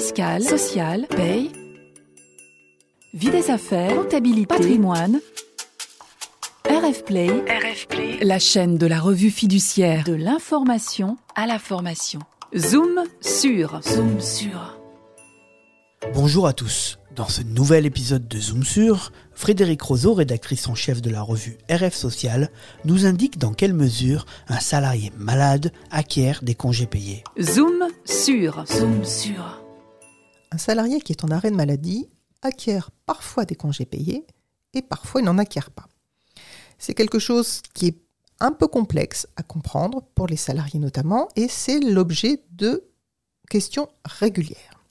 fiscale, sociale, paye, vie des affaires, comptabilité, patrimoine. RF Play, RF Play, la chaîne de la revue fiduciaire de l'information à la formation. Zoom sur, zoom sur. Bonjour à tous. Dans ce nouvel épisode de Zoom sur, Frédéric Roseau, rédactrice en chef de la revue RF Social, nous indique dans quelle mesure un salarié malade acquiert des congés payés. Zoom sur, zoom sur. Un salarié qui est en arrêt de maladie acquiert parfois des congés payés et parfois il n'en acquiert pas. C'est quelque chose qui est un peu complexe à comprendre pour les salariés notamment et c'est l'objet de questions régulières.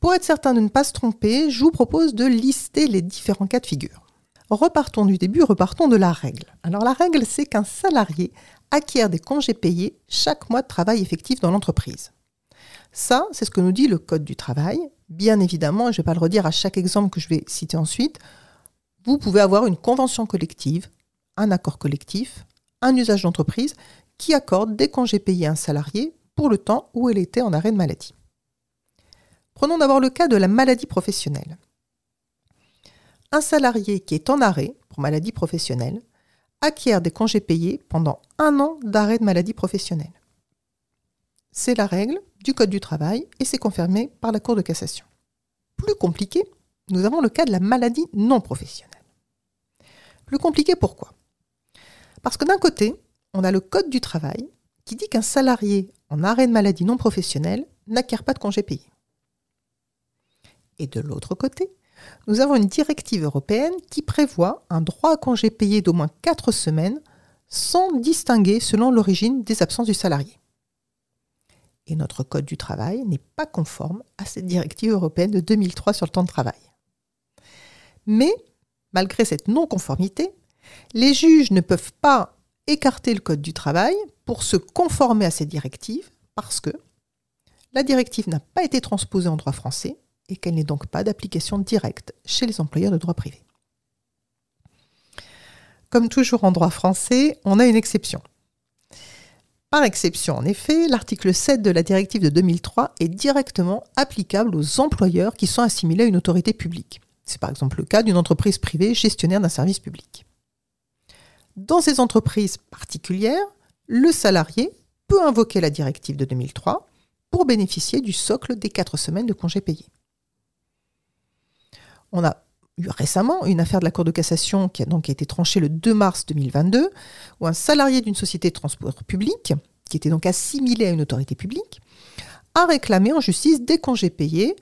Pour être certain de ne pas se tromper, je vous propose de lister les différents cas de figure. Repartons du début, repartons de la règle. Alors la règle, c'est qu'un salarié acquiert des congés payés chaque mois de travail effectif dans l'entreprise. Ça, c'est ce que nous dit le Code du travail. Bien évidemment, et je ne vais pas le redire à chaque exemple que je vais citer ensuite, vous pouvez avoir une convention collective, un accord collectif, un usage d'entreprise qui accorde des congés payés à un salarié pour le temps où il était en arrêt de maladie. Prenons d'abord le cas de la maladie professionnelle. Un salarié qui est en arrêt pour maladie professionnelle acquiert des congés payés pendant un an d'arrêt de maladie professionnelle. C'est la règle du Code du travail et c'est confirmé par la Cour de cassation. Plus compliqué, nous avons le cas de la maladie non professionnelle. Plus compliqué pourquoi? Parce que d'un côté, on a le Code du travail qui dit qu'un salarié en arrêt de maladie non professionnelle n'acquiert pas de congés payés. Et de l'autre côté, nous avons une directive européenne qui prévoit un droit à congé payé d'au moins 4 semaines sans distinguer selon l'origine des absences du salarié. Et notre Code du travail n'est pas conforme à cette directive européenne de 2003 sur le temps de travail. Mais, malgré cette non-conformité, les juges ne peuvent pas écarter le Code du travail pour se conformer à cette directive parce que la directive n'a pas été transposée en droit français et qu'elle n'est donc pas d'application directe chez les employeurs de droit privé. Comme toujours en droit français, on a une exception. Par exception, en effet, l'article 7 de la directive de 2003 est directement applicable aux employeurs qui sont assimilés à une autorité publique. C'est par exemple le cas d'une entreprise privée gestionnaire d'un service public. Dans ces entreprises particulières, le salarié peut invoquer la directive de 2003 pour bénéficier du socle des 4 semaines de congés payés. On a récemment une affaire de la Cour de cassation qui a donc été tranchée le 2 mars 2022, où un salarié d'une société de transport public, qui était donc assimilé à une autorité publique, a réclamé en justice des congés payés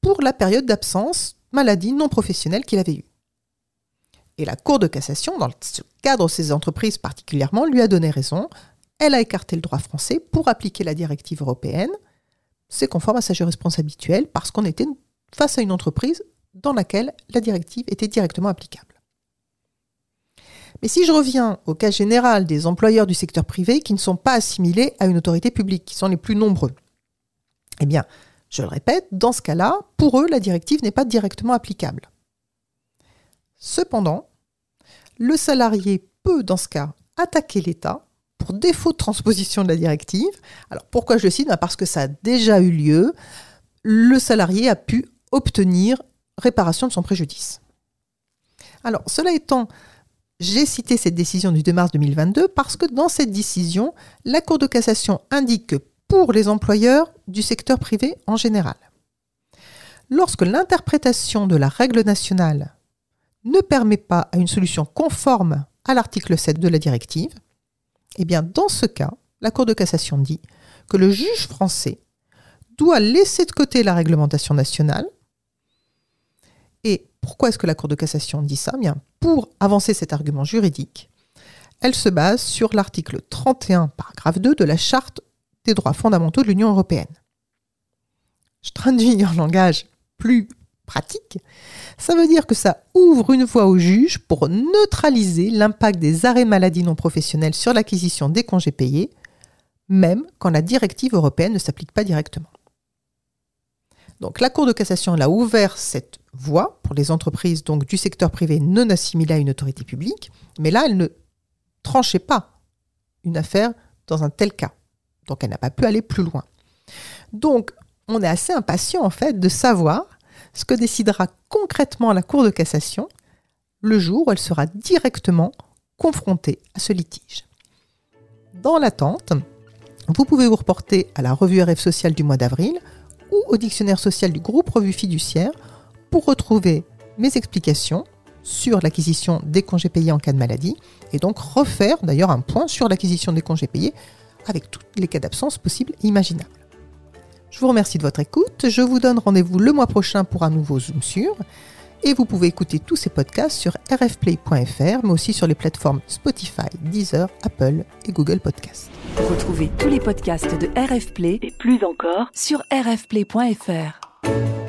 pour la période d'absence maladie non professionnelle qu'il avait eue. Et la Cour de cassation, dans le cadre de ces entreprises particulièrement, lui a donné raison. Elle a écarté le droit français pour appliquer la directive européenne. C'est conforme à sa jurisprudence habituelle parce qu'on était face à une entreprise dans laquelle la directive était directement applicable. Mais si je reviens au cas général des employeurs du secteur privé qui ne sont pas assimilés à une autorité publique, qui sont les plus nombreux, eh bien, je le répète, dans ce cas-là, pour eux, la directive n'est pas directement applicable. Cependant, le salarié peut, dans ce cas, attaquer l'État pour défaut de transposition de la directive. Alors pourquoi je le cite? Ben, Parce que ça a déjà eu lieu. Le salarié a pu obtenir réparation de son préjudice. Alors, cela étant, j'ai cité cette décision du 2 mars 2022 parce que dans cette décision, la Cour de cassation indique que pour les employeurs du secteur privé en général, lorsque l'interprétation de la règle nationale ne permet pas à une solution conforme à l'article 7 de la directive, eh bien dans ce cas, la Cour de cassation dit que le juge français doit laisser de côté la réglementation nationale et pourquoi est-ce que la Cour de cassation dit ça? Bien, pour avancer cet argument juridique, elle se base sur l'article 31, paragraphe 2 de la Charte des droits fondamentaux de l'Union européenne. Je traduis en langage plus pratique. Ça veut dire que ça ouvre une voie au juge pour neutraliser l'impact des arrêts maladie non professionnels sur l'acquisition des congés payés, même quand la directive européenne ne s'applique pas directement. Donc la Cour de cassation a ouvert cette voie pour les entreprises du secteur privé non assimilées à une autorité publique, mais là elle ne tranchait pas une affaire dans un tel cas. Donc elle n'a pas pu aller plus loin. Donc on est assez impatient en fait de savoir ce que décidera concrètement la Cour de cassation le jour où elle sera directement confrontée à ce litige. Dans l'attente, vous pouvez vous reporter à la revue RF sociale du mois d'avril ou au dictionnaire social du groupe Revue Fiduciaire pour retrouver mes explications sur l'acquisition des congés payés en cas de maladie et donc refaire d'ailleurs un point sur l'acquisition des congés payés avec tous les cas d'absence possibles et imaginables. Je vous remercie de votre écoute. Je vous donne rendez-vous le mois prochain pour un nouveau Zoom sur. Et vous pouvez écouter tous ces podcasts sur rfplay.fr, mais aussi sur les plateformes Spotify, Deezer, Apple et Google Podcasts. Retrouvez tous les podcasts de RF Play et plus encore sur rfplay.fr.